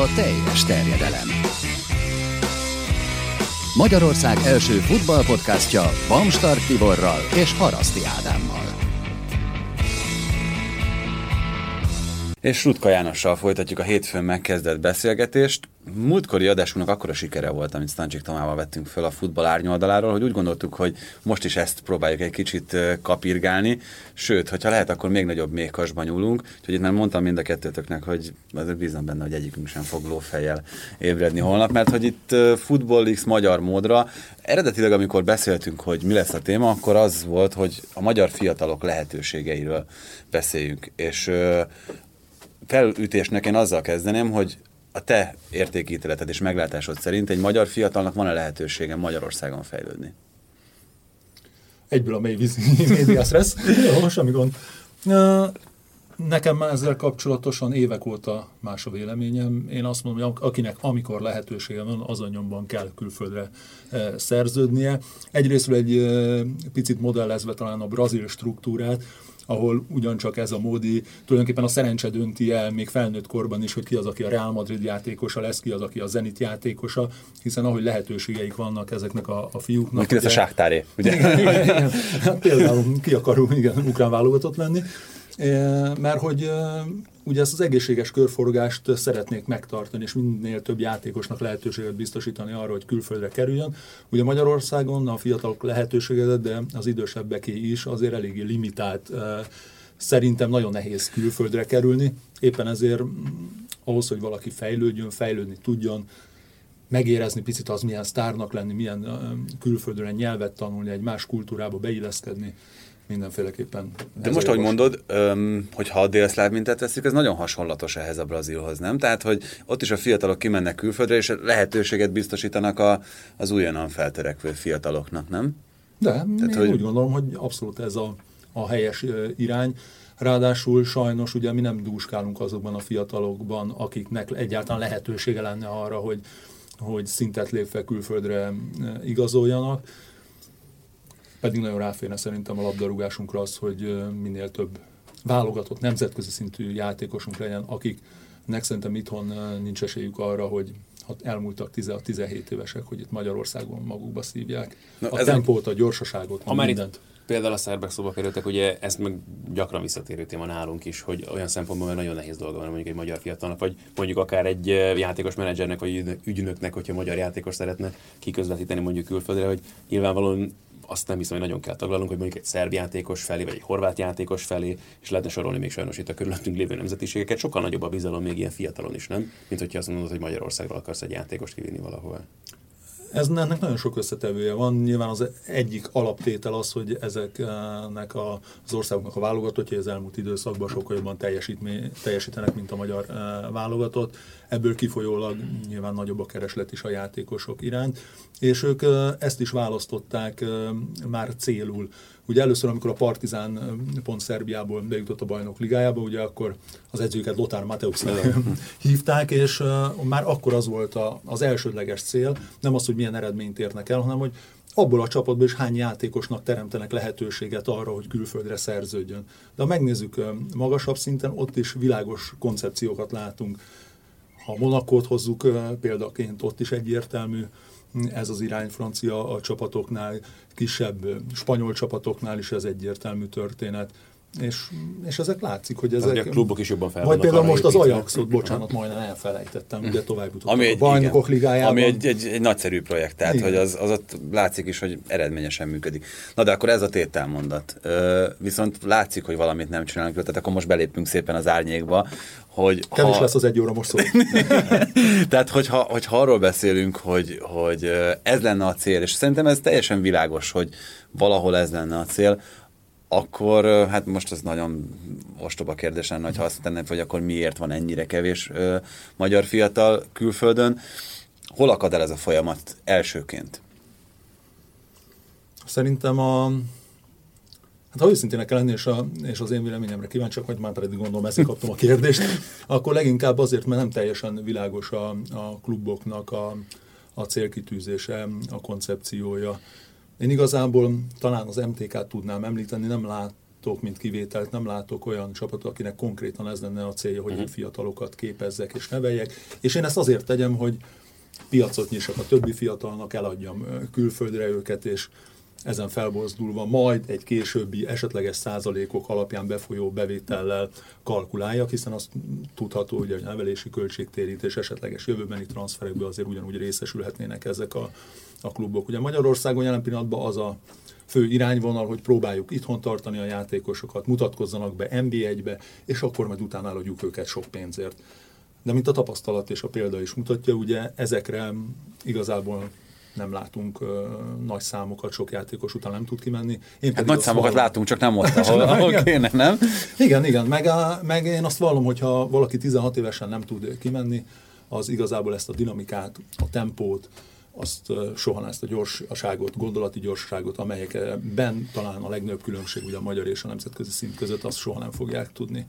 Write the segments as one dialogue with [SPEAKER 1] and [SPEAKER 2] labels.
[SPEAKER 1] a teljes terjedelem. Magyarország első futballpodcastja Bamstart Tiborral és Haraszti Ádámmal.
[SPEAKER 2] És Rutka Jánossal folytatjuk a hétfőn megkezdett beszélgetést. Múltkori adásunknak akkora sikere volt, amit Stancsik Tomával vettünk föl a futball árnyoldaláról, hogy úgy gondoltuk, hogy most is ezt próbáljuk egy kicsit kapirgálni, sőt, hogyha lehet, akkor még nagyobb méhkasban nyúlunk. Úgyhogy itt már mondtam mind a kettőtöknek, hogy bízom benne, hogy egyikünk sem fog lófejjel ébredni holnap, mert hogy itt Football X magyar módra, eredetileg amikor beszéltünk, hogy mi lesz a téma, akkor az volt, hogy a magyar fiatalok lehetőségeiről beszéljünk. És felütésnek én azzal kezdeném, hogy a te értékítéleted és meglátásod szerint egy magyar fiatalnak van-e lehetősége Magyarországon fejlődni?
[SPEAKER 3] Egyből a média stressz. Jó, semmi gond. Nekem ezzel kapcsolatosan évek óta más a véleményem. Én azt mondom, hogy akinek amikor lehetősége van, azon nyomban kell külföldre szerződnie. Egyrésztről egy picit modellezve talán a brazil struktúrát, ahol ugyancsak ez a módi, tulajdonképpen a szerencse dönti el még felnőtt korban is, hogy ki az, aki a Real Madrid játékosa lesz, ki az, aki a Zenit játékosa, hiszen ahogy lehetőségeik vannak ezeknek a, a fiúknak.
[SPEAKER 2] Ki lesz a sáktáré, ugye?
[SPEAKER 3] Igen, igen, igen. Hát például ki akar igen, ukrán válogatott lenni mert hogy ugye ezt az egészséges körforgást szeretnék megtartani, és minél több játékosnak lehetőséget biztosítani arra, hogy külföldre kerüljön. Ugye Magyarországon a fiatalok lehetőséget, de az idősebbeké is azért eléggé limitált. Szerintem nagyon nehéz külföldre kerülni, éppen ezért ahhoz, hogy valaki fejlődjön, fejlődni tudjon, megérezni picit az, milyen sztárnak lenni, milyen külföldre nyelvet tanulni, egy más kultúrába beilleszkedni, mindenféleképpen.
[SPEAKER 2] De most, ahogy mondod, hogy ha a délszláv mintát veszik, ez nagyon hasonlatos ehhez a Brazilhoz, nem? Tehát, hogy ott is a fiatalok kimennek külföldre, és lehetőséget biztosítanak a, az újonnan feltörekvő fiataloknak, nem?
[SPEAKER 3] De, Tehát, hogy... úgy gondolom, hogy abszolút ez a, a helyes irány. Ráadásul sajnos ugye mi nem dúskálunk azokban a fiatalokban, akiknek egyáltalán lehetősége lenne arra, hogy, hogy szintet lépve külföldre igazoljanak pedig nagyon ráférne szerintem a labdarúgásunkra az, hogy minél több válogatott, nemzetközi szintű játékosunk legyen, akiknek szerintem itthon nincs esélyük arra, hogy ha elmúltak 16-17 évesek, hogy itt Magyarországon magukba szívják. Na, a tempót, a gyorsaságot, a mindent.
[SPEAKER 4] Például a szerbek szóba kerültek, ugye ezt meg gyakran visszatérő téma nálunk is, hogy olyan szempontból mert nagyon nehéz dolga van mondjuk egy magyar fiatalnak, vagy mondjuk akár egy játékos menedzsernek, vagy ügynöknek, hogyha magyar játékos szeretne kiközvetíteni mondjuk külföldre, hogy nyilvánvalóan azt nem hiszem, hogy nagyon kell taglalnunk, hogy mondjuk egy szerb játékos felé, vagy egy horvát játékos felé, és lehetne sorolni még sajnos itt a körülöttünk lévő nemzetiségeket. Sokkal nagyobb a bizalom még ilyen fiatalon is, nem? Mint hogyha azt mondod, hogy Magyarországról akarsz egy játékost kivinni valahol.
[SPEAKER 3] Ez, ennek nagyon sok összetevője van. Nyilván az egyik alaptétel az, hogy ezeknek a, az országoknak a válogatottja az elmúlt időszakban sokkal jobban teljesítenek, mint a magyar eh, válogatott. Ebből kifolyólag nyilván nagyobb a kereslet is a játékosok iránt, és ők eh, ezt is választották eh, már célul. Ugye először, amikor a Partizán pont Szerbiából bejutott a bajnok ligájába, ugye akkor az edzőket Lothar Mateusz hívták, és már akkor az volt a, az elsődleges cél, nem az, hogy milyen eredményt érnek el, hanem hogy abból a csapatból is hány játékosnak teremtenek lehetőséget arra, hogy külföldre szerződjön. De ha megnézzük magasabb szinten, ott is világos koncepciókat látunk. Ha Monakót hozzuk példaként, ott is egyértelmű ez az irány francia a csapatoknál, kisebb spanyol csapatoknál is ez egyértelmű történet. És, és ezek látszik, hogy ezek...
[SPEAKER 4] A klubok is jobban fel
[SPEAKER 3] Vagy például most az Ajaxot, bocsánat, majdnem elfelejtettem, ugye tovább
[SPEAKER 2] ami egy, a bajnokok igen, ligájában. Ami egy, egy, egy nagyszerű projekt, tehát igen. hogy az, az ott látszik is, hogy eredményesen működik. Na de akkor ez a tételmondat. Ö, viszont látszik, hogy valamit nem csinálnak, tehát akkor most belépünk szépen az árnyékba, hogy
[SPEAKER 3] Kevés ha... lesz az egy óra most szó.
[SPEAKER 2] Tehát, hogyha, hogyha arról beszélünk, hogy, hogy ez lenne a cél, és szerintem ez teljesen világos, hogy valahol ez lenne a cél, akkor hát most ez nagyon ostoba kérdés lenne, ha azt tenném, hogy akkor miért van ennyire kevés ö, magyar fiatal külföldön. Hol akad el ez a folyamat elsőként?
[SPEAKER 3] Szerintem a, Hát ha őszintének kell lenni, és, a, és az én véleményemre kíváncsiak, hogy már pedig gondolom ezt kaptam a kérdést, akkor leginkább azért, mert nem teljesen világos a, a kluboknak a, a célkitűzése, a koncepciója. Én igazából talán az MTK-t tudnám említeni, nem lát, csapatok, mint kivételt, nem látok olyan csapatot, akinek konkrétan ez lenne a célja, hogy uh-huh. fiatalokat képezzek és neveljek. És én ezt azért tegyem, hogy piacot nyissak a többi fiatalnak, eladjam külföldre őket, és ezen felbozdulva majd egy későbbi esetleges százalékok alapján befolyó bevétellel kalkuláljak, hiszen azt tudható, hogy a nevelési költségtérítés esetleges jövőbeni transferekből azért ugyanúgy részesülhetnének ezek a, a klubok. Ugye Magyarországon jelen pillanatban az a fő irányvonal, hogy próbáljuk itthon tartani a játékosokat, mutatkozzanak be NB1-be, és akkor majd utána eladjuk őket sok pénzért. De mint a tapasztalat és a példa is mutatja, ugye ezekre igazából nem látunk uh, nagy számokat, sok játékos után nem tud kimenni.
[SPEAKER 2] Én hát nagy számokat vallom... látunk, csak nem ott, ahol, ahol kéne, nem?
[SPEAKER 3] Igen, igen, meg, a, meg én azt vallom, hogyha valaki 16 évesen nem tud kimenni, az igazából ezt a dinamikát, a tempót, azt soha ezt a gyorsaságot, gondolati gyorsaságot, amelyekben talán a legnagyobb különbség ugye a magyar és a nemzetközi szint között, azt soha nem fogják tudni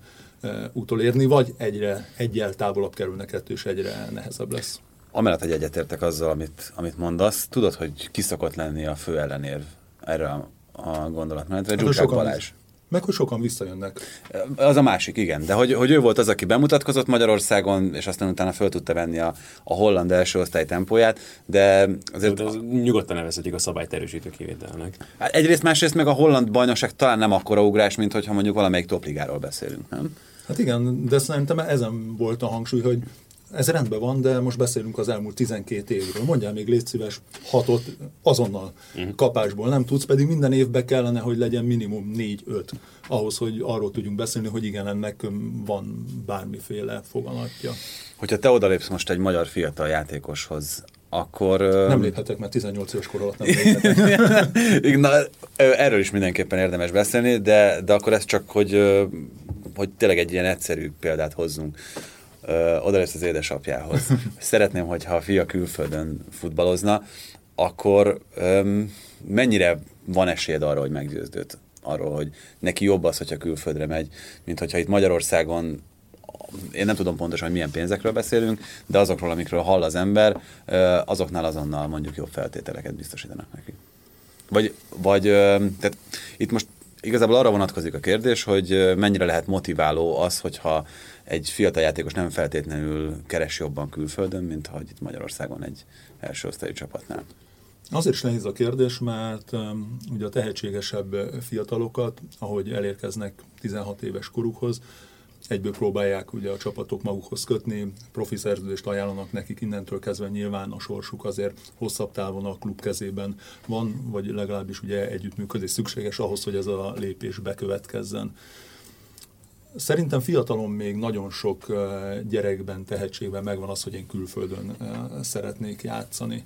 [SPEAKER 3] utolérni, vagy egyre egyel távolabb kerülnek ettől, és egyre nehezebb lesz.
[SPEAKER 2] Amellett, hogy egyetértek azzal, amit, amit mondasz, tudod, hogy ki szokott lenni a fő ellenérv erre a, a gondolatmenetre? Hát, Gyurcsák Balázs.
[SPEAKER 3] Meg hogy sokan visszajönnek.
[SPEAKER 2] Az a másik, igen. De hogy, hogy ő volt az, aki bemutatkozott Magyarországon, és aztán utána föl tudta venni a, a holland első osztály tempóját, de
[SPEAKER 4] azért... De az nyugodtan nevezhetjük a szabályt erősítő kivételnek.
[SPEAKER 2] Hát egyrészt, másrészt meg a holland bajnokság talán nem akkora ugrás, mint hogyha mondjuk valamelyik topligáról beszélünk, nem?
[SPEAKER 3] Hát igen, de szerintem ezen volt a hangsúly, hogy ez rendben van, de most beszélünk az elmúlt 12 évről. Mondjál még légy szíves hatot azonnal uh-huh. kapásból nem tudsz, pedig minden évben kellene, hogy legyen minimum 4-5 ahhoz, hogy arról tudjunk beszélni, hogy igen, ennek van bármiféle foganatja.
[SPEAKER 2] Hogyha te odalépsz most egy magyar fiatal játékoshoz, akkor...
[SPEAKER 3] Nem léphetek, mert 18 éves kor alatt nem léphetek.
[SPEAKER 2] Na, erről is mindenképpen érdemes beszélni, de, de akkor ez csak, hogy, hogy tényleg egy ilyen egyszerű példát hozzunk oda lesz az édesapjához. Szeretném, hogyha a fia külföldön futballozna, akkor mennyire van esélyed arra, hogy meggyőzd őt arról, hogy neki jobb az, hogyha külföldre megy, mint hogyha itt Magyarországon én nem tudom pontosan, hogy milyen pénzekről beszélünk, de azokról, amikről hall az ember, azoknál azonnal mondjuk jobb feltételeket biztosítanak neki. Vagy, vagy tehát itt most igazából arra vonatkozik a kérdés, hogy mennyire lehet motiváló az, hogyha egy fiatal játékos nem feltétlenül keres jobban külföldön, mint ha itt Magyarországon egy első osztályú csapatnál.
[SPEAKER 3] Azért is nehéz a kérdés, mert um, ugye a tehetségesebb fiatalokat, ahogy elérkeznek 16 éves korukhoz, egyből próbálják ugye a csapatok magukhoz kötni, profi szerződést ajánlanak nekik, innentől kezdve nyilván a sorsuk azért hosszabb távon a klub kezében van, vagy legalábbis ugye együttműködés szükséges ahhoz, hogy ez a lépés bekövetkezzen. Szerintem fiatalon még nagyon sok gyerekben, tehetségben megvan az, hogy én külföldön szeretnék játszani.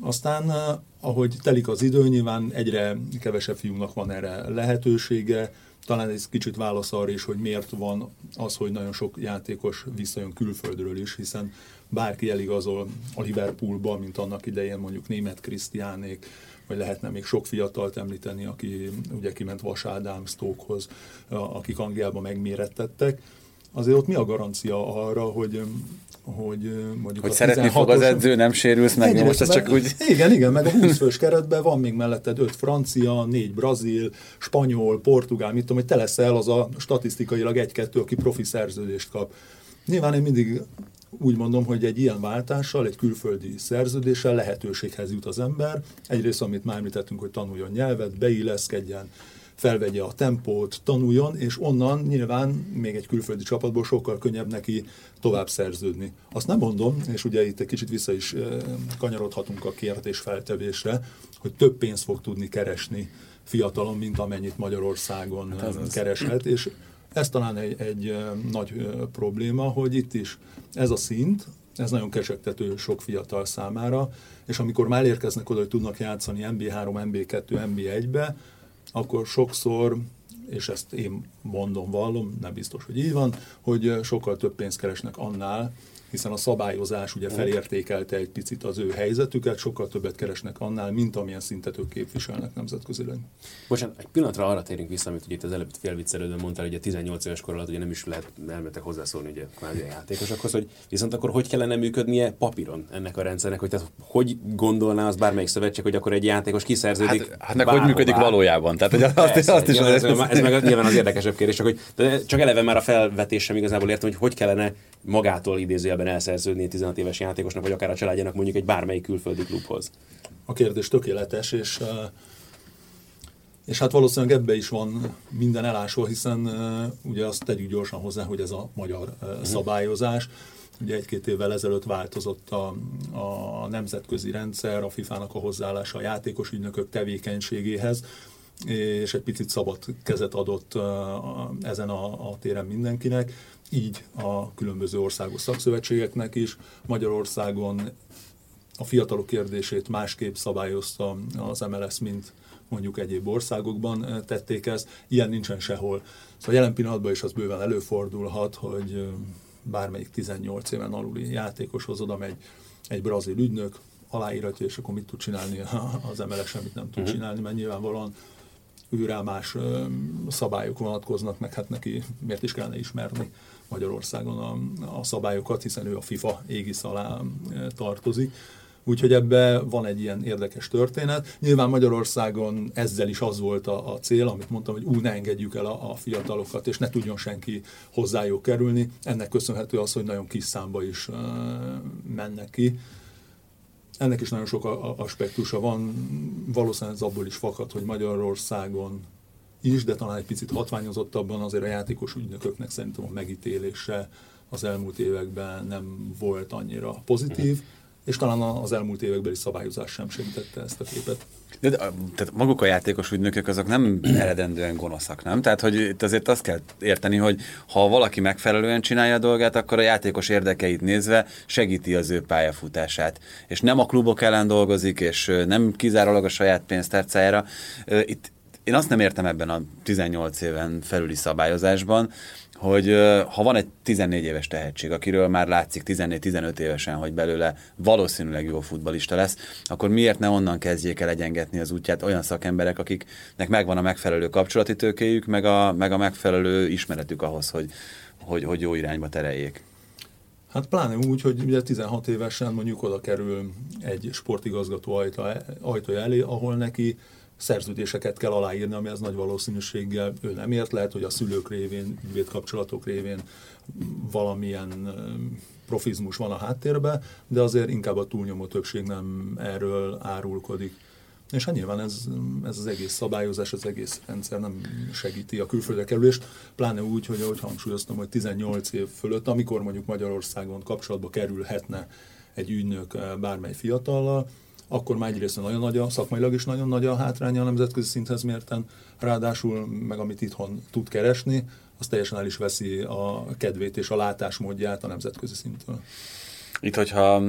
[SPEAKER 3] Aztán, ahogy telik az idő, nyilván egyre kevesebb fiúnak van erre lehetősége, talán ez kicsit válasz arra is, hogy miért van az, hogy nagyon sok játékos visszajön külföldről is, hiszen bárki eligazol a Liverpoolba, mint annak idején mondjuk német Krisztiánék, vagy lehetne még sok fiatalt említeni, aki ugye kiment Vas Ádám, Stokehoz, akik Angliában megmérettettek. Azért ott mi a garancia arra, hogy hogy
[SPEAKER 2] mondjuk hogy szeretni fog az edző, nem sérülsz meg, most ez csak úgy...
[SPEAKER 3] Igen, igen, meg a 20 fős keretben van még melletted 5 francia, 4 brazil, spanyol, portugál, mit tudom, hogy te leszel az a statisztikailag egy-kettő, aki profi szerződést kap. Nyilván én mindig úgy mondom, hogy egy ilyen váltással, egy külföldi szerződéssel lehetőséghez jut az ember. Egyrészt, amit már említettünk, hogy tanuljon nyelvet, beilleszkedjen, felvegye a tempót, tanuljon, és onnan nyilván még egy külföldi csapatból sokkal könnyebb neki tovább szerződni. Azt nem mondom, és ugye itt egy kicsit vissza is kanyarodhatunk a kérdés feltevésre, hogy több pénzt fog tudni keresni fiatalon, mint amennyit Magyarországon hát kereshet, és ez talán egy, egy nagy probléma, hogy itt is ez a szint, ez nagyon kecsegtető sok fiatal számára, és amikor már érkeznek oda, hogy tudnak játszani MB3, MB2, MB1-be, akkor sokszor, és ezt én mondom, vallom, nem biztos, hogy így van, hogy sokkal több pénzt keresnek annál, hiszen a szabályozás ugye felértékelte egy picit az ő helyzetüket, sokkal többet keresnek annál, mint amilyen szintet ők képviselnek nemzetközileg.
[SPEAKER 4] Bocsánat, egy pillanatra arra térünk vissza, amit ugye itt az előbb félviccelődőn mondtál, hogy a 18 éves kor alatt ugye nem is lehet elmetek hozzászólni ugye kvázi a játékosokhoz, hogy viszont akkor hogy kellene működnie papíron ennek a rendszernek, hogy tehát hogy gondolná az bármelyik szövetség, hogy akkor egy játékos kiszerződik
[SPEAKER 2] Hát, hát meg hogy működik valójában? Tehát, hogy azt,
[SPEAKER 4] Persze,
[SPEAKER 2] azt is...
[SPEAKER 4] nyilván, ez, ez meg nyilván az érdekesebb kérdés, csak, hogy de csak eleve már a felvetésem igazából értem, hogy hogy kellene magától idézőjelben elszerződni egy 16 éves játékosnak, vagy akár a családjának mondjuk egy bármelyik külföldi klubhoz.
[SPEAKER 3] A kérdés tökéletes, és, és hát valószínűleg ebbe is van minden elásva, hiszen ugye azt tegyük gyorsan hozzá, hogy ez a magyar eh, szabályozás. Ugye egy-két évvel ezelőtt változott a, a nemzetközi rendszer, a FIFA-nak a hozzáállása a játékos ügynökök tevékenységéhez, és egy picit szabad kezet adott ezen a, a téren mindenkinek, így a különböző országos szakszövetségeknek is. Magyarországon a fiatalok kérdését másképp szabályozta az MLS, mint mondjuk egyéb országokban tették ezt. Ilyen nincsen sehol. Szóval jelen pillanatban is az bőven előfordulhat, hogy bármelyik 18 éven aluli játékoshoz oda megy egy brazil ügynök, aláíratja, és akkor mit tud csinálni az MLS, semmit nem tud uh-huh. csinálni, mert nyilvánvalóan őrá más szabályok vonatkoznak, meg hát neki miért is kellene ismerni Magyarországon a, a szabályokat, hiszen ő a FIFA égisz alá tartozik. Úgyhogy ebbe van egy ilyen érdekes történet. Nyilván Magyarországon ezzel is az volt a, a cél, amit mondtam, hogy úgy ne engedjük el a, a fiatalokat, és ne tudjon senki hozzájuk kerülni. Ennek köszönhető az, hogy nagyon kis számba is uh, mennek ki. Ennek is nagyon sok aspektusa van. Valószínűleg ez abból is fakad, hogy Magyarországon is, de talán egy picit hatványozottabban azért a játékos ügynököknek szerintem a megítélése az elmúlt években nem volt annyira pozitív és talán az elmúlt évekbeli szabályozás sem segítette ezt a képet.
[SPEAKER 2] De, de, tehát maguk a játékos ügynökök azok nem eredendően gonoszak, nem? Tehát, hogy itt azért azt kell érteni, hogy ha valaki megfelelően csinálja a dolgát, akkor a játékos érdekeit nézve segíti az ő pályafutását. És nem a klubok ellen dolgozik, és nem kizárólag a saját pénztárcájára. Itt én azt nem értem ebben a 18 éven felüli szabályozásban, hogy ha van egy 14 éves tehetség, akiről már látszik 14-15 évesen, hogy belőle valószínűleg jó futbalista lesz, akkor miért ne onnan kezdjék el egyengetni az útját olyan szakemberek, akiknek megvan a megfelelő kapcsolati tőkéjük, meg a, meg a megfelelő ismeretük ahhoz, hogy, hogy, hogy jó irányba tereljék.
[SPEAKER 3] Hát pláne úgy, hogy ugye 16 évesen mondjuk oda kerül egy sportigazgató ajtaja elé, ahol neki szerződéseket kell aláírni, ami az nagy valószínűséggel ő nem ért. Lehet, hogy a szülők révén, ügyvédkapcsolatok révén valamilyen profizmus van a háttérben, de azért inkább a túlnyomó többség nem erről árulkodik. És hát nyilván ez, ez az egész szabályozás, az egész rendszer nem segíti a külföldre kerülést, pláne úgy, hogy ahogy hangsúlyoztam, hogy 18 év fölött, amikor mondjuk Magyarországon kapcsolatba kerülhetne egy ügynök bármely fiatallal, akkor már egyrészt nagyon nagy a, szakmailag is nagyon nagy a hátránya a nemzetközi szinthez mérten, ráadásul meg amit itthon tud keresni, az teljesen el is veszi a kedvét és a látásmódját a nemzetközi szinttől.
[SPEAKER 2] Itt, hogyha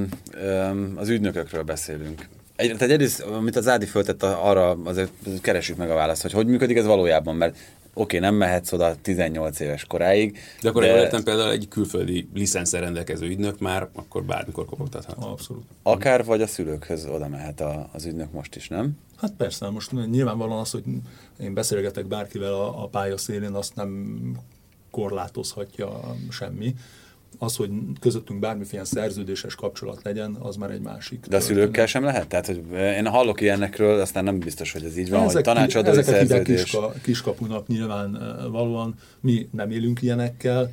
[SPEAKER 2] az ügynökökről beszélünk, egy, tehát egyrészt, amit az Ádi föltett arra, azért keresjük meg a választ, hogy hogy működik ez valójában, mert oké, nem mehetsz oda 18 éves koráig.
[SPEAKER 4] De akkor de... értem például egy külföldi licenszer rendelkező ügynök már akkor bármikor kopogtathat.
[SPEAKER 3] Abszolút.
[SPEAKER 2] Akár vagy a szülőkhöz oda mehet a, az ügynök most is, nem?
[SPEAKER 3] Hát persze, most nyilvánvalóan az, hogy én beszélgetek bárkivel a, a pályaszélén, azt nem korlátozhatja semmi az, hogy közöttünk bármiféle szerződéses kapcsolat legyen, az már egy másik.
[SPEAKER 2] De a szülőkkel sem lehet? Tehát, hogy én hallok ilyenekről, aztán nem biztos, hogy ez így van, ezek, hogy tanácsadói ezeket szerződés.
[SPEAKER 3] Kiska, kiskapunak nyilván valóan mi nem élünk ilyenekkel,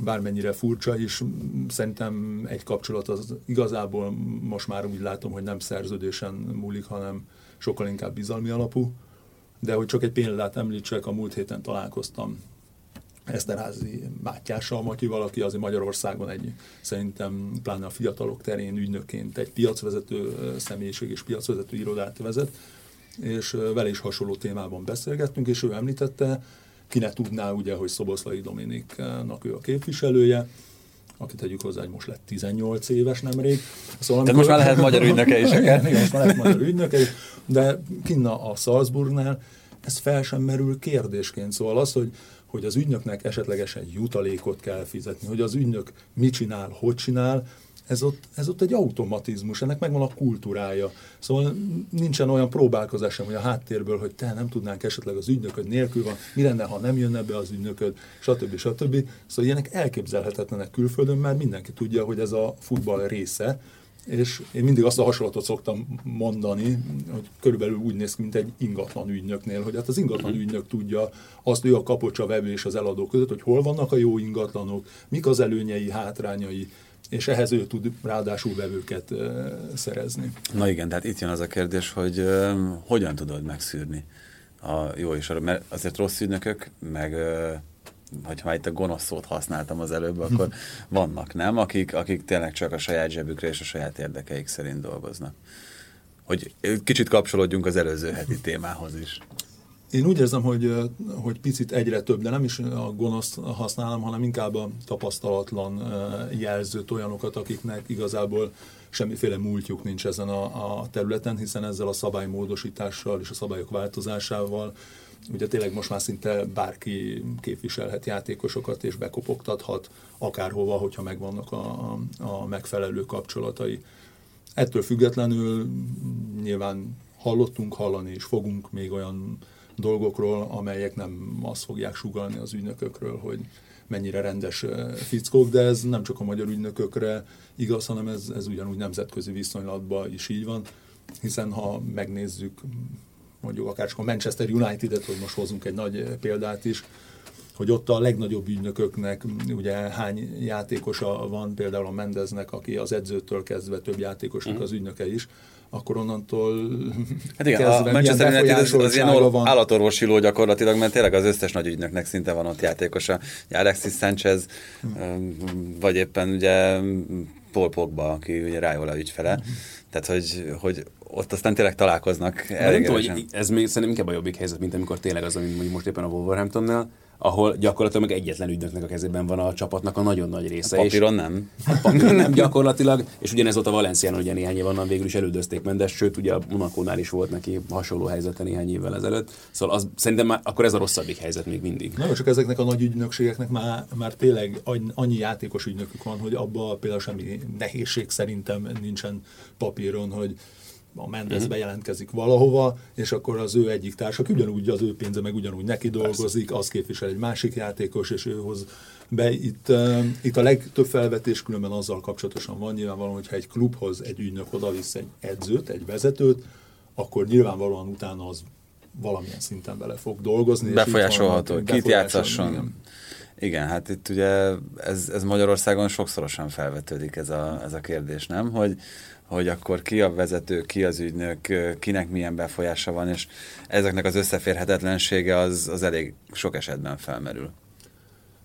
[SPEAKER 3] bármennyire furcsa is, szerintem egy kapcsolat az igazából most már úgy látom, hogy nem szerződésen múlik, hanem sokkal inkább bizalmi alapú. De hogy csak egy példát említsek, a múlt héten találkoztam Eszterházi Mátyással, aki valaki azért Magyarországon egy, szerintem pláne a fiatalok terén ügynökként egy piacvezető személyiség és piacvezető irodát vezet, és vele is hasonló témában beszélgettünk, és ő említette, ki ne tudná ugye, hogy Szoboszlai Dominiknak ő a képviselője, akit tegyük hozzá, hogy most lett 18 éves nemrég.
[SPEAKER 2] Szóval, amikor... most már lehet magyar ügynöke is.
[SPEAKER 3] Igen, most már lehet magyar ügynöke is, de kinna a Salzburgnál ez fel sem merül kérdésként. Szóval az, hogy hogy az ügynöknek esetlegesen jutalékot kell fizetni, hogy az ügynök mit csinál, hogy csinál, ez ott, ez ott egy automatizmus, ennek megvan a kultúrája. Szóval nincsen olyan próbálkozás sem, hogy a háttérből, hogy te nem tudnánk esetleg az ügynököd nélkül van, mi lenne, ha nem jönne be az ügynököd, stb. stb. Szóval ilyenek elképzelhetetlenek külföldön, mert mindenki tudja, hogy ez a futball része, és én mindig azt a hasonlatot szoktam mondani, hogy körülbelül úgy néz ki, mint egy ingatlan ügynöknél, hogy hát az ingatlan mhm. ügynök tudja azt, ő a kapocsa vevő és az eladó között, hogy hol vannak a jó ingatlanok, mik az előnyei, hátrányai, és ehhez ő tud ráadásul vevőket szerezni.
[SPEAKER 2] Na igen, tehát itt jön az a kérdés, hogy hogyan tudod megszűrni a jó és a, mert azért rossz ügynökök, meg hogyha itt a gonosz szót használtam az előbb, akkor vannak, nem? Akik, akik tényleg csak a saját zsebükre és a saját érdekeik szerint dolgoznak. Hogy kicsit kapcsolódjunk az előző heti témához is.
[SPEAKER 3] Én úgy érzem, hogy, hogy picit egyre több, de nem is a gonoszt használom, hanem inkább a tapasztalatlan jelzőt, olyanokat, akiknek igazából semmiféle múltjuk nincs ezen a, a területen, hiszen ezzel a szabálymódosítással és a szabályok változásával ugye tényleg most már szinte bárki képviselhet játékosokat és bekopogtathat akárhova, hogyha megvannak a, a megfelelő kapcsolatai. Ettől függetlenül nyilván hallottunk, hallani és fogunk még olyan dolgokról, amelyek nem azt fogják sugalni az ügynökökről, hogy mennyire rendes fickók, de ez nem csak a magyar ügynökökre igaz, hanem ez, ez ugyanúgy nemzetközi viszonylatban is így van, hiszen ha megnézzük mondjuk akár csak a Manchester United-et, hogy most hozunk egy nagy példát is, hogy ott a legnagyobb ügynököknek ugye hány játékosa van, például a Mendeznek, aki az edzőtől kezdve több játékosnak mm. az ügynöke is, akkor onnantól
[SPEAKER 2] hát igen, kezdve a Manchester United az, ilyen van. állatorvosiló gyakorlatilag, mert tényleg az összes nagy ügynöknek szinte van ott játékosa. Alexis Sanchez, hmm. vagy éppen ugye Paul Pogba, aki ugye Rájola ügyfele. Hmm. Tehát, hogy, hogy ott aztán tényleg találkoznak.
[SPEAKER 4] Nem tudom, hogy ez még szerintem inkább a jobbik helyzet, mint amikor tényleg az, ami most éppen a Wolverhamptonnál, ahol gyakorlatilag meg egyetlen ügynöknek a kezében van a csapatnak a nagyon nagy része.
[SPEAKER 2] A papíron és, nem.
[SPEAKER 4] A papíron nem gyakorlatilag, és ugyanez ott a Valencián, ugye néhány év onnan végül is elődözték Mendes, sőt ugye a Monakónál is volt neki hasonló helyzete néhány évvel ezelőtt. Szóval az, szerintem már, akkor ez a rosszabbik helyzet még mindig.
[SPEAKER 3] Na, csak ezeknek a nagy ügynökségeknek már, már tényleg annyi játékos ügynökük van, hogy abban például semmi nehézség szerintem nincsen papíron, hogy a uh-huh. bejelentkezik valahova, és akkor az ő egyik társa, ugyanúgy az ő pénze, meg ugyanúgy neki dolgozik, Persze. az képvisel egy másik játékos, és ő hoz be. Itt, uh, itt a legtöbb felvetés különben azzal kapcsolatosan van, nyilvánvalóan, hogyha egy klubhoz egy ügynök odavisz egy edzőt, egy vezetőt, akkor nyilvánvalóan utána az valamilyen szinten bele fog dolgozni.
[SPEAKER 2] Befolyásolható, kit játszasson. Igen. Igen, hát itt ugye ez, ez Magyarországon sokszorosan felvetődik ez a, ez a kérdés, nem? Hogy, hogy akkor ki a vezető, ki az ügynök, kinek milyen befolyása van, és ezeknek az összeférhetetlensége az, az elég sok esetben felmerül.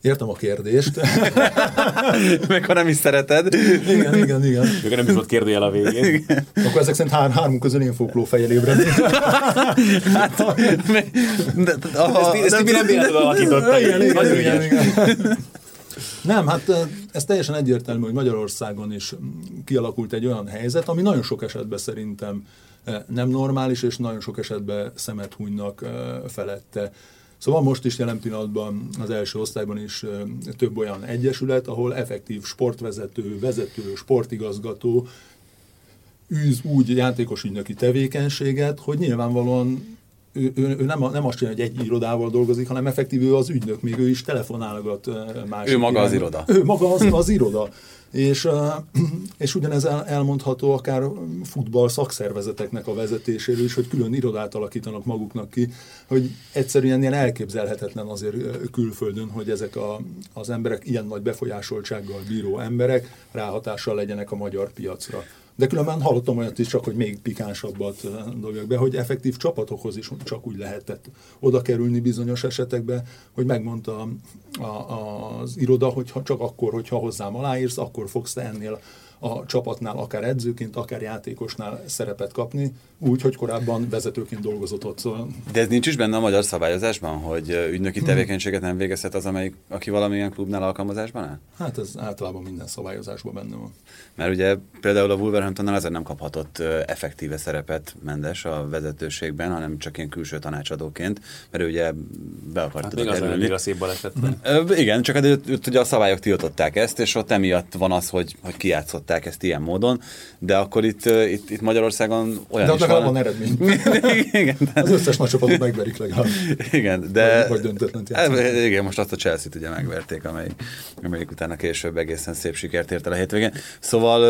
[SPEAKER 3] Értem a kérdést.
[SPEAKER 2] Meg ha nem is szereted.
[SPEAKER 3] Igen, igen, igen.
[SPEAKER 4] Még nem is volt kérdőjel a végén.
[SPEAKER 3] Igen. Akkor ezek szerint hár, hármunk közül én fogok lófejjel ébredni. hát,
[SPEAKER 4] ezt, ezt nem véletlenül alakította. Igen, igen, igen, igen.
[SPEAKER 3] Nem, hát ez teljesen egyértelmű, hogy Magyarországon is kialakult egy olyan helyzet, ami nagyon sok esetben szerintem nem normális, és nagyon sok esetben szemet hunynak felette. Szóval most is jelen pillanatban az első osztályban is több olyan egyesület, ahol effektív sportvezető, vezető, sportigazgató űz úgy játékos ügynöki tevékenységet, hogy nyilvánvalóan ő, ő, ő nem, nem azt csinálja, hogy egy irodával dolgozik, hanem effektív ő az ügynök, még ő is telefonálgat
[SPEAKER 2] más. Ő maga az iroda.
[SPEAKER 3] Ő maga az, az iroda. És, és ugyanez elmondható akár futball szakszervezeteknek a vezetéséről is, hogy külön irodát alakítanak maguknak ki, hogy egyszerűen ilyen elképzelhetetlen azért külföldön, hogy ezek a, az emberek ilyen nagy befolyásoltsággal bíró emberek ráhatással legyenek a magyar piacra. De különben hallottam olyat is csak, hogy még pikánsabbat dobjak be, hogy effektív csapatokhoz is csak úgy lehetett oda kerülni bizonyos esetekben, hogy megmondta a, a, az iroda, hogy csak akkor, hogyha hozzám aláírsz, akkor fogsz te ennél a csapatnál, akár edzőként, akár játékosnál szerepet kapni, úgy, hogy korábban vezetőként dolgozott ott. Szóval...
[SPEAKER 2] De ez nincs is benne a magyar szabályozásban, hogy ügynöki hmm. tevékenységet nem végezhet az, amelyik, aki valamilyen klubnál alkalmazásban áll?
[SPEAKER 3] Hát ez általában minden szabályozásban benne van.
[SPEAKER 2] Mert ugye például a Wolverhamptonnál azért nem kaphatott effektíve szerepet Mendes a vezetőségben, hanem csak ilyen külső tanácsadóként, mert ő ugye be akart hát
[SPEAKER 4] még kerülni. Még a szép baleset.
[SPEAKER 2] Igen, csak hát ugye a szabályok tiltották ezt, és ott emiatt van az, hogy, hogy kijátszották ezt ilyen módon, de akkor itt, itt, itt Magyarországon olyan
[SPEAKER 3] de
[SPEAKER 2] is
[SPEAKER 3] van. van eredmény. igen, de... Az összes nagy csapatot megverik legalább.
[SPEAKER 2] Igen, de...
[SPEAKER 3] Vagy, vagy döntetlen
[SPEAKER 2] Igen, most azt a Chelsea-t ugye megverték, amely, amelyik utána később egészen szép sikert ért el a hétvégén. Szóval,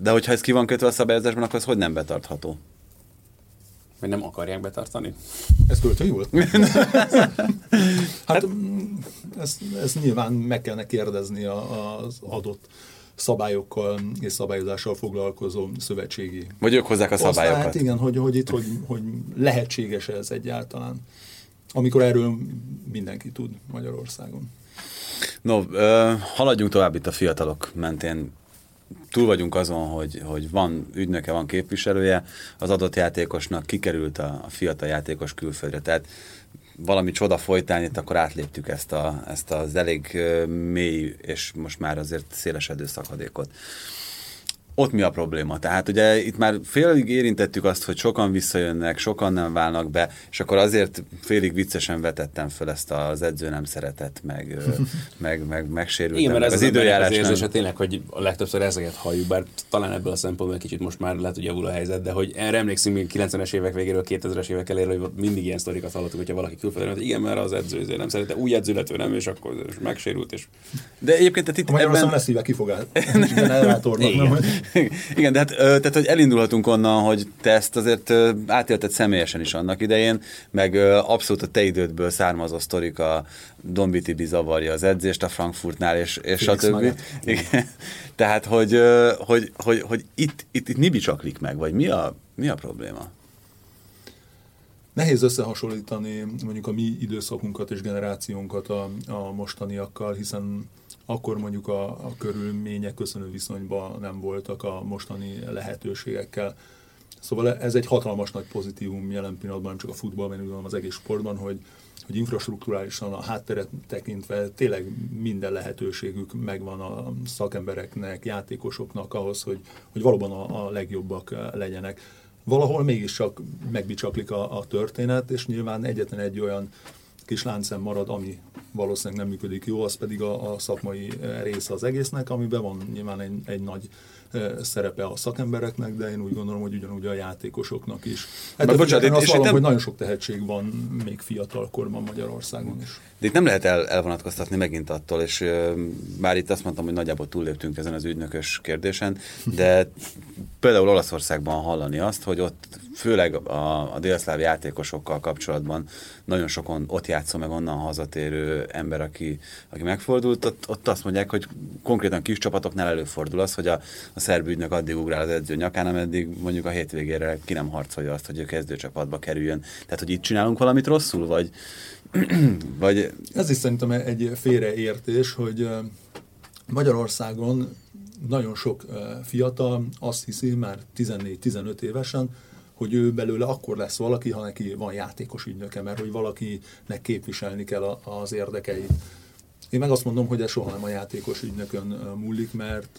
[SPEAKER 2] de hogyha ez ki van kötve a szabályozásban, akkor ez hogy nem betartható?
[SPEAKER 4] Vagy nem akarják betartani?
[SPEAKER 3] Ez költői volt? hát ezt, ezt nyilván meg kellene kérdezni az adott szabályokkal és szabályozással foglalkozó szövetségi.
[SPEAKER 2] Vagy ők hozzák a szabályokat. Hát
[SPEAKER 3] igen, hogy, hogy itt hogy, hogy lehetséges ez egyáltalán. Amikor erről mindenki tud Magyarországon.
[SPEAKER 2] No, haladjunk tovább itt a fiatalok mentén túl vagyunk azon, hogy, hogy van ügynöke, van képviselője, az adott játékosnak kikerült a, a fiatal játékos külföldre. Tehát valami csoda folytán, itt akkor átléptük ezt, a, ezt az elég mély és most már azért szélesedő szakadékot ott mi a probléma? Tehát ugye itt már félig érintettük azt, hogy sokan visszajönnek, sokan nem válnak be, és akkor azért félig viccesen vetettem föl ezt az edző nem szeretett, meg, meg, meg megsérült.
[SPEAKER 4] Igen, mert ez az, az időjárás az érzése tényleg, hogy a legtöbbször ezeket halljuk, bár talán ebből a szempontból kicsit most már lehet, hogy javul a helyzet, de hogy erre emlékszünk még 90-es évek végéről, 2000-es évek elérő, hogy mindig ilyen sztorikat hallottuk, hogyha valaki külföldön, hogy igen, mert az edző nem szerette, új edző lett, nem, és akkor és megsérült. És...
[SPEAKER 3] De egyébként tehát itt a ebben... lesz szíve kifogás.
[SPEAKER 2] Igen, de hát, tehát, hogy elindulhatunk onnan, hogy te ezt azért átélted személyesen is annak idején, meg abszolút a te idődből származó sztorik a Dombiti bizavarja az edzést a Frankfurtnál, és, és a többi. Igen. Tehát, hogy, hogy, hogy, hogy itt, itt, itt mi bicsaklik meg, vagy mi a, mi a probléma?
[SPEAKER 3] Nehéz összehasonlítani mondjuk a mi időszakunkat és generációnkat a, a mostaniakkal, hiszen akkor mondjuk a, a körülmények köszönő viszonyban nem voltak a mostani lehetőségekkel. Szóval ez egy hatalmas nagy pozitívum jelen pillanatban, nem csak a futballban, hanem az egész sportban, hogy, hogy infrastruktúrálisan a hátteret tekintve tényleg minden lehetőségük megvan a szakembereknek, játékosoknak ahhoz, hogy, hogy valóban a, a legjobbak legyenek. Valahol mégiscsak megbicsaklik a, a történet, és nyilván egyetlen egy olyan kis láncem marad, ami valószínűleg nem működik jó, az pedig a, a szakmai része az egésznek, amiben van nyilván egy, egy nagy szerepe a szakembereknek, de én úgy gondolom, hogy ugyanúgy a játékosoknak is. Hát bocsánat, azt vallom, nem... hogy nagyon sok tehetség van még fiatal korban Magyarországon is.
[SPEAKER 2] De itt nem lehet el, elvonatkoztatni megint attól, és uh, már itt azt mondtam, hogy nagyjából túlléptünk ezen az ügynökös kérdésen, de például Olaszországban hallani azt, hogy ott főleg a, a délszláv játékosokkal kapcsolatban nagyon sokon ott játszó meg onnan hazatérő ember, aki, aki megfordult, ott, ott azt mondják, hogy konkrétan kis csapatoknál előfordul az, hogy a, a szerb ügynök addig ugrál az edző nyakán, ameddig mondjuk a hétvégére ki nem harcolja azt, hogy ő kezdőcsapatba kerüljön. Tehát, hogy itt csinálunk valamit rosszul, vagy, vagy...
[SPEAKER 3] Ez is szerintem egy félreértés, hogy Magyarországon nagyon sok fiatal azt hiszi már 14-15 évesen, hogy ő belőle akkor lesz valaki, ha neki van játékos ügynöke, mert hogy valakinek képviselni kell az érdekeit. Én meg azt mondom, hogy ez soha nem a játékos ügynökön múlik, mert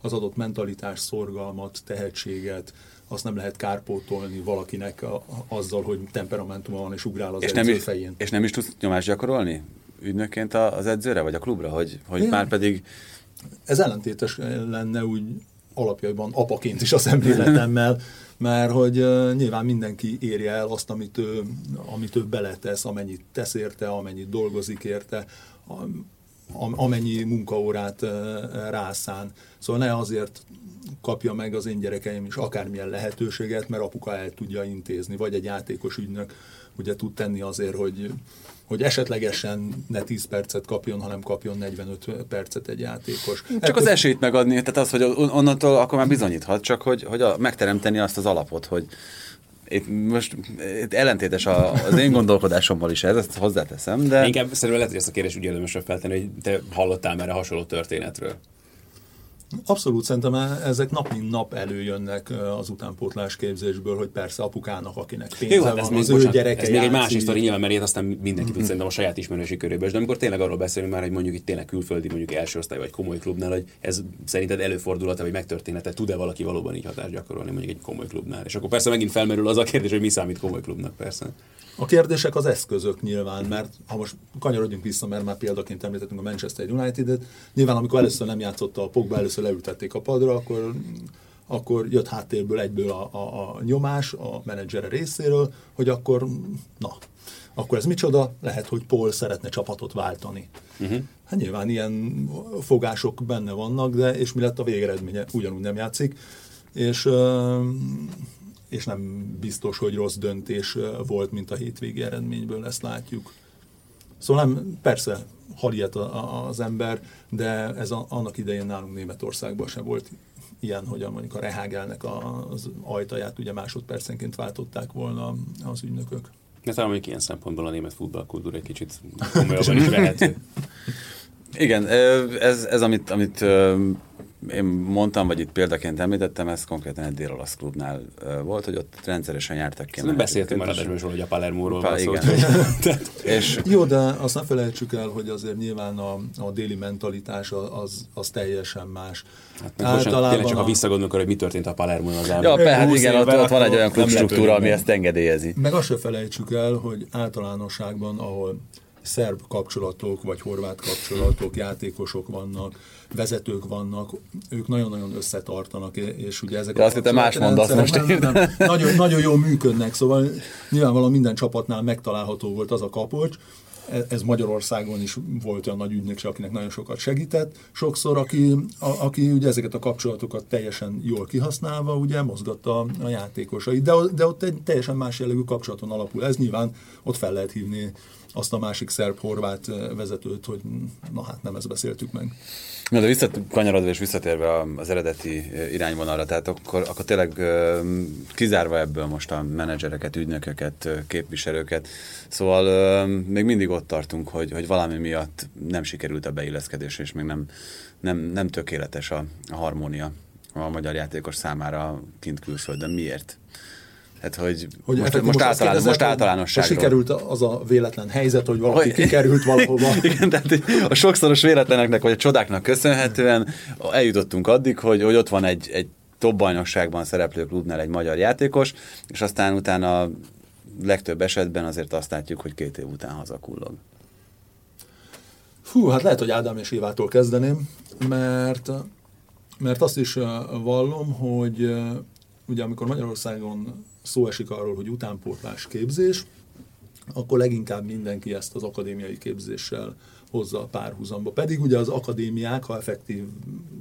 [SPEAKER 3] az adott mentalitás, szorgalmat, tehetséget, azt nem lehet kárpótolni valakinek a, azzal, hogy temperamentuma van és ugrál az és edző
[SPEAKER 2] nem is,
[SPEAKER 3] fején.
[SPEAKER 2] És nem is tudsz nyomást gyakorolni ügynökként az edzőre, vagy a klubra, hogy, hogy már pedig...
[SPEAKER 3] Ez ellentétes lenne úgy alapjaiban apaként is a szemléletemmel, mert hogy uh, nyilván mindenki érje el azt, amit ő, amit ő beletesz, amennyit tesz érte, amennyit dolgozik érte, amennyi munkaórát uh, rászán. Szóval ne azért kapja meg az én gyerekeim is akármilyen lehetőséget, mert apuka el tudja intézni, vagy egy játékos ügynök ugye tud tenni azért, hogy, hogy esetlegesen ne 10 percet kapjon, hanem kapjon 45 percet egy játékos.
[SPEAKER 2] Csak Ettől... az esélyt megadni, tehát az, hogy onnantól akkor már bizonyíthat, csak hogy, hogy a, megteremteni azt az alapot, hogy itt most itt ellentétes a, az én gondolkodásommal is ez, ezt hozzáteszem, de...
[SPEAKER 4] Inkább szerintem lehet, hogy ezt a kérdést úgy érdemesebb feltenni, hogy te hallottál már a hasonló történetről.
[SPEAKER 3] Abszolút, szerintem ezek nap mint nap előjönnek az utánpótlás képzésből, hogy persze apukának, akinek pénze Jó, hát van, ez
[SPEAKER 4] még, az bocsánat, ő gyereke Ez még egy másik sztori, nyilván, mert aztán mindenki tud mm-hmm. szerintem a saját ismerősi körében. De amikor tényleg arról beszélünk már, hogy mondjuk itt tényleg külföldi, mondjuk első osztály vagy komoly klubnál, hogy ez szerinted előfordulhat, vagy megtörténhet, tud-e valaki valóban így hatást gyakorolni mondjuk egy komoly klubnál. És akkor persze megint felmerül az a kérdés, hogy mi számít komoly klubnak persze.
[SPEAKER 3] A kérdések az eszközök nyilván, mert ha most kanyarodjunk vissza, mert már példaként említettünk a Manchester United-et, nyilván amikor először nem játszotta a Pogba, először leültették a padra, akkor, akkor jött háttérből egyből a, a, a nyomás a menedzsere részéről, hogy akkor, na, akkor ez micsoda? Lehet, hogy Paul szeretne csapatot váltani. Uh-huh. Hát nyilván ilyen fogások benne vannak, de és mi lett a végeredménye? Ugyanúgy nem játszik. És és nem biztos, hogy rossz döntés volt, mint a hétvégi eredményből, ezt látjuk. Szóval nem, persze, hal ilyet az ember, de ez a, annak idején nálunk Németországban se volt ilyen, hogy a, mondjuk a Rehágelnek az ajtaját ugye másodpercenként váltották volna az ügynökök.
[SPEAKER 4] De talán mondjuk ilyen szempontból a német futballkultúra egy kicsit komolyabban is vehető.
[SPEAKER 2] Igen, ez, ez amit, amit én mondtam, vagy itt példaként említettem, ez konkrétan egy dél-olasz klubnál volt, hogy ott rendszeresen jártak ki.
[SPEAKER 4] Szóval beszéltünk már adásban hogy a Palermo-ról
[SPEAKER 3] van szó. és... Jó, de azt ne felejtsük el, hogy azért nyilván a, a déli mentalitás az, az teljesen más.
[SPEAKER 4] Hát, Általában tényleg csak a... ha visszagondolunk hogy mi történt a palermo az
[SPEAKER 2] elmúlt. Ja, hát igen, ott, ott van egy olyan klubstruktúra, ami ezt engedélyezi.
[SPEAKER 3] Meg azt se felejtsük el, hogy általánosságban, ahol szerb kapcsolatok, vagy horvát kapcsolatok, játékosok vannak, vezetők vannak, ők nagyon-nagyon összetartanak, és ugye ezek
[SPEAKER 2] ja, a azt hittem más mondasz most
[SPEAKER 3] nem, nem, nagyon, nagyon jól működnek, szóval nyilvánvalóan minden csapatnál megtalálható volt az a kapocs, e, ez Magyarországon is volt olyan nagy ügynökség, akinek nagyon sokat segített. Sokszor, aki, a, aki ugye ezeket a kapcsolatokat teljesen jól kihasználva, ugye mozgatta a, a játékosait, de, de ott egy teljesen más jellegű kapcsolaton alapul. Ez nyilván ott fel lehet hívni azt a másik szerb-horvát vezetőt, hogy na hát nem ezt beszéltük meg.
[SPEAKER 2] Na, de visszakanyarodva és visszatérve az eredeti irányvonalra, tehát akkor, akkor tényleg kizárva ebből most a menedzsereket, ügynököket, képviselőket, szóval még mindig ott tartunk, hogy, hogy valami miatt nem sikerült a beilleszkedés, és még nem, nem, nem tökéletes a, a harmónia a magyar játékos számára kint külföldön. Miért? Hát, hogy, hogy most, most, most, általán, kérdezett, most általánosságról.
[SPEAKER 3] Sikerült az a véletlen helyzet, hogy valaki hogy, kikerült valahova.
[SPEAKER 2] Igen, tehát a sokszoros véletleneknek vagy a csodáknak köszönhetően eljutottunk addig, hogy, hogy ott van egy, egy top bajnokságban szereplő klubnál egy magyar játékos, és aztán utána legtöbb esetben azért azt látjuk, hogy két év után hazakullog.
[SPEAKER 3] Fú, hát lehet, hogy Ádám és Évától kezdeném, mert, mert azt is vallom, hogy ugye amikor Magyarországon szó esik arról, hogy utánpótlás képzés, akkor leginkább mindenki ezt az akadémiai képzéssel hozza a párhuzamba. Pedig ugye az akadémiák, ha effektív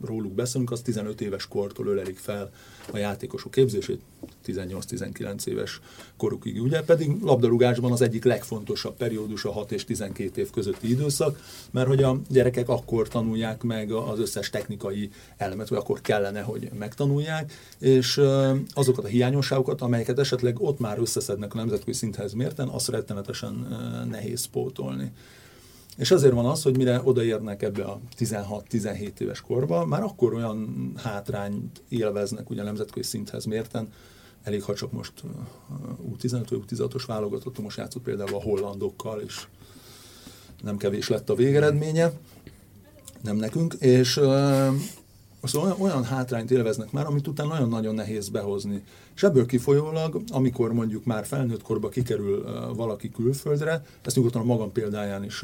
[SPEAKER 3] róluk beszélünk, az 15 éves kortól ölelik fel a játékosok képzését, 18-19 éves korukig. Ugye pedig labdarúgásban az egyik legfontosabb periódus a 6 és 12 év közötti időszak, mert hogy a gyerekek akkor tanulják meg az összes technikai elemet, vagy akkor kellene, hogy megtanulják, és azokat a hiányosságokat, amelyeket esetleg ott már összeszednek a nemzetközi szinthez mérten, azt rettenetesen nehéz pótolni. És azért van az, hogy mire odaérnek ebbe a 16-17 éves korba, már akkor olyan hátrányt élveznek ugye a nemzetközi szinthez mérten, elég ha csak most U15 vagy U16-os válogatott, most játszott például a hollandokkal, és nem kevés lett a végeredménye, nem nekünk, és Szóval olyan, olyan hátrányt élveznek már, amit utána nagyon-nagyon nehéz behozni. És ebből kifolyólag, amikor mondjuk már felnőtt korba kikerül valaki külföldre, ezt nyugodtan a magam példáján is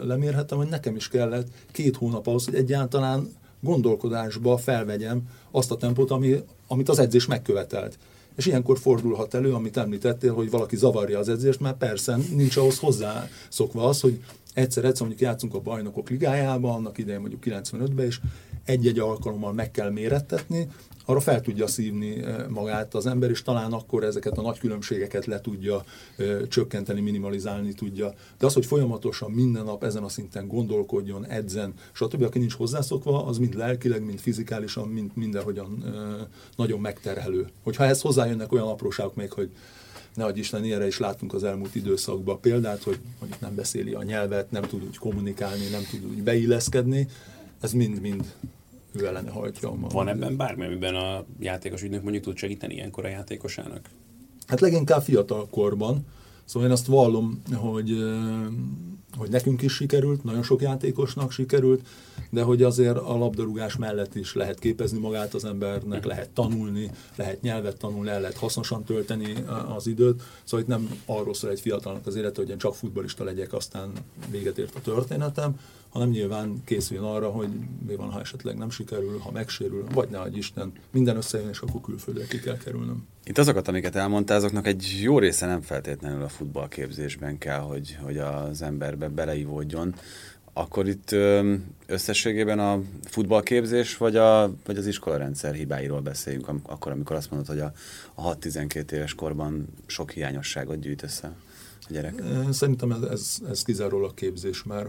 [SPEAKER 3] lemérhettem, hogy nekem is kellett két hónap ahhoz, hogy egyáltalán gondolkodásba felvegyem azt a tempót, ami, amit az edzés megkövetelt. És ilyenkor fordulhat elő, amit említettél, hogy valaki zavarja az edzést, mert persze nincs ahhoz hozzászokva az, hogy egyszer-egyszer mondjuk játszunk a bajnokok ligájában, annak idején mondjuk 95-ben, és egy-egy alkalommal meg kell mérettetni, arra fel tudja szívni eh, magát az ember, és talán akkor ezeket a nagy különbségeket le tudja ö, eh, csökkenteni, minimalizálni tudja. De az, hogy folyamatosan minden nap ezen a szinten gondolkodjon, edzen, stb., aki nincs hozzászokva, az mind lelkileg, mind fizikálisan, mind mindenhogyan ö, eh, nagyon megterhelő. Hogyha ehhez hozzájönnek olyan apróságok még, hogy ne adj Isten, ilyenre is láttunk az elmúlt időszakban példát, hogy mondjuk nem beszéli a nyelvet, nem tud úgy kommunikálni, nem tud úgy beilleszkedni, ez mind-mind ő ellene hajtja.
[SPEAKER 4] Van ebben bármi, amiben a játékos ügynök mondjuk tud segíteni ilyenkor a játékosának?
[SPEAKER 3] Hát leginkább fiatal korban. Szóval én azt vallom, hogy, hogy nekünk is sikerült, nagyon sok játékosnak sikerült, de hogy azért a labdarúgás mellett is lehet képezni magát az embernek, lehet tanulni, lehet nyelvet tanulni, el lehet hasznosan tölteni az időt. Szóval itt nem arról szól egy fiatalnak az élet, hogy én csak futbolista legyek, aztán véget ért a történetem, hanem nyilván készüljön arra, hogy mi van, ha esetleg nem sikerül, ha megsérül, vagy ne adj Isten, minden összejön, és akkor külföldre ki kell kerülnöm.
[SPEAKER 2] Itt azokat, amiket elmondtál, azoknak egy jó része nem feltétlenül a futballképzésben kell, hogy, hogy az emberbe beleivódjon. Akkor itt összességében a futballképzés, vagy, a, vagy az iskolarendszer hibáiról beszéljünk, akkor, amikor azt mondod, hogy a, a 6-12 éves korban sok hiányosságot gyűjt össze a gyerek?
[SPEAKER 3] Szerintem ez, ez, ez kizárólag képzés, mert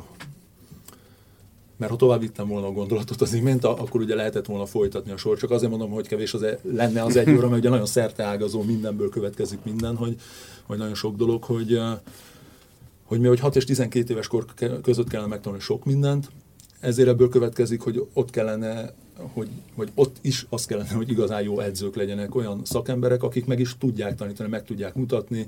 [SPEAKER 3] mert ha tovább vittem volna a gondolatot az imént, akkor ugye lehetett volna folytatni a sor. Csak azért mondom, hogy kevés az e, lenne az egy óra, mert ugye nagyon szerteágazó, mindenből következik minden, hogy, hogy nagyon sok dolog, hogy, hogy mi, hogy 6 és 12 éves kor között kellene megtanulni sok mindent, ezért ebből következik, hogy ott kellene, hogy, hogy ott is az kellene, hogy igazán jó edzők legyenek, olyan szakemberek, akik meg is tudják tanítani, meg tudják mutatni,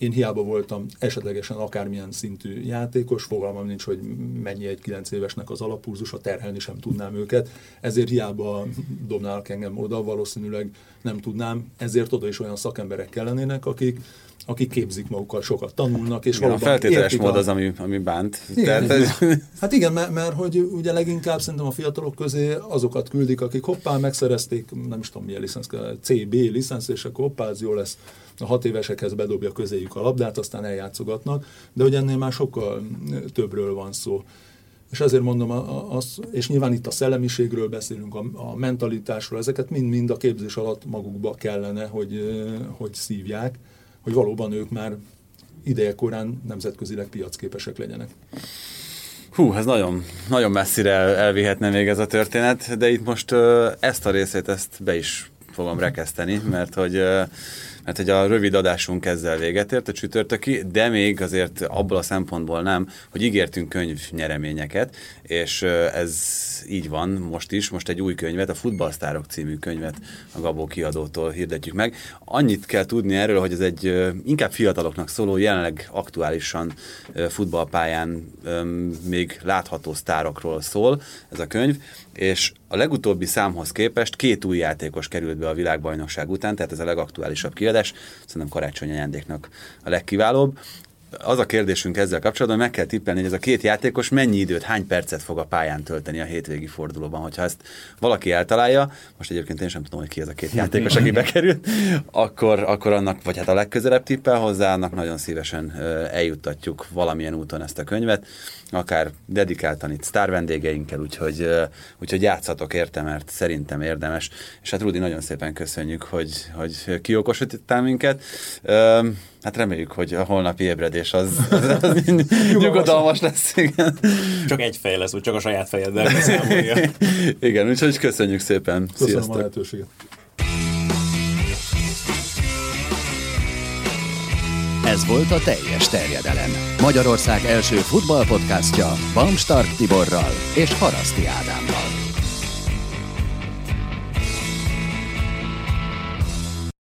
[SPEAKER 3] én hiába voltam esetlegesen akármilyen szintű játékos, fogalmam nincs, hogy mennyi egy 9 évesnek az alapúzus, a terhelni sem tudnám őket, ezért hiába dobnálnak engem oda, valószínűleg nem tudnám, ezért oda is olyan szakemberek kellenének, akik, akik képzik magukat, sokat tanulnak, és
[SPEAKER 2] igen, a feltételes mód az, ami, ami bánt.
[SPEAKER 3] Igen, Tehát, hát igen, mert, mert hogy ugye leginkább szerintem a fiatalok közé azokat küldik, akik hoppá, megszerezték, nem is tudom milyen licensz, CB licensz, és akkor hoppá, ez jó lesz. A hat évesekhez bedobja közéjük a labdát, aztán eljátszogatnak, de hogy ennél már sokkal többről van szó. És ezért mondom azt, és nyilván itt a szellemiségről beszélünk, a, a mentalitásról, ezeket mind-mind a képzés alatt magukba kellene, hogy, hogy szívják, hogy valóban ők már idejekorán nemzetközileg piacképesek legyenek.
[SPEAKER 2] Hú, ez nagyon, nagyon messzire el, elvihetne még ez a történet, de itt most ezt a részét, ezt be is fogom rekeszteni, mert hogy mert hogy a rövid adásunk ezzel véget ért, a csütörtöki, de még azért abból a szempontból nem, hogy ígértünk könyvnyereményeket, és ez így van most is, most egy új könyvet, a Futballsztárok című könyvet a Gabó kiadótól hirdetjük meg. Annyit kell tudni erről, hogy ez egy inkább fiataloknak szóló, jelenleg aktuálisan futballpályán még látható sztárokról szól ez a könyv, és a legutóbbi számhoz képest két új játékos került be a világbajnokság után, tehát ez a legaktuálisabb kiadás, szerintem karácsonyi ajándéknak a legkiválóbb az a kérdésünk ezzel kapcsolatban, meg kell tippelni, hogy ez a két játékos mennyi időt, hány percet fog a pályán tölteni a hétvégi fordulóban. Hogyha ezt valaki eltalálja, most egyébként én sem tudom, hogy ki ez a két játékos, aki bekerült, akkor, akkor annak, vagy hát a legközelebb tippel hozzá, annak nagyon szívesen eljuttatjuk valamilyen úton ezt a könyvet, akár dedikáltan itt sztár vendégeinkkel, úgyhogy, úgyhogy játszatok érte, mert szerintem érdemes. És hát Rudi, nagyon szépen köszönjük, hogy, hogy kiokosítottál minket. Hát reméljük, hogy a holnapi ébredés az, az, az nyugodalmas lesz. Igen.
[SPEAKER 4] Csak egy fej lesz, vagy csak a saját fejeddel.
[SPEAKER 2] igen, úgyhogy köszönjük szépen.
[SPEAKER 3] Köszönöm Sziasztok. a lehetőséget.
[SPEAKER 1] Ez volt a teljes terjedelem. Magyarország első futballpodcastja Bamstart Tiborral és Haraszti Ádámmal.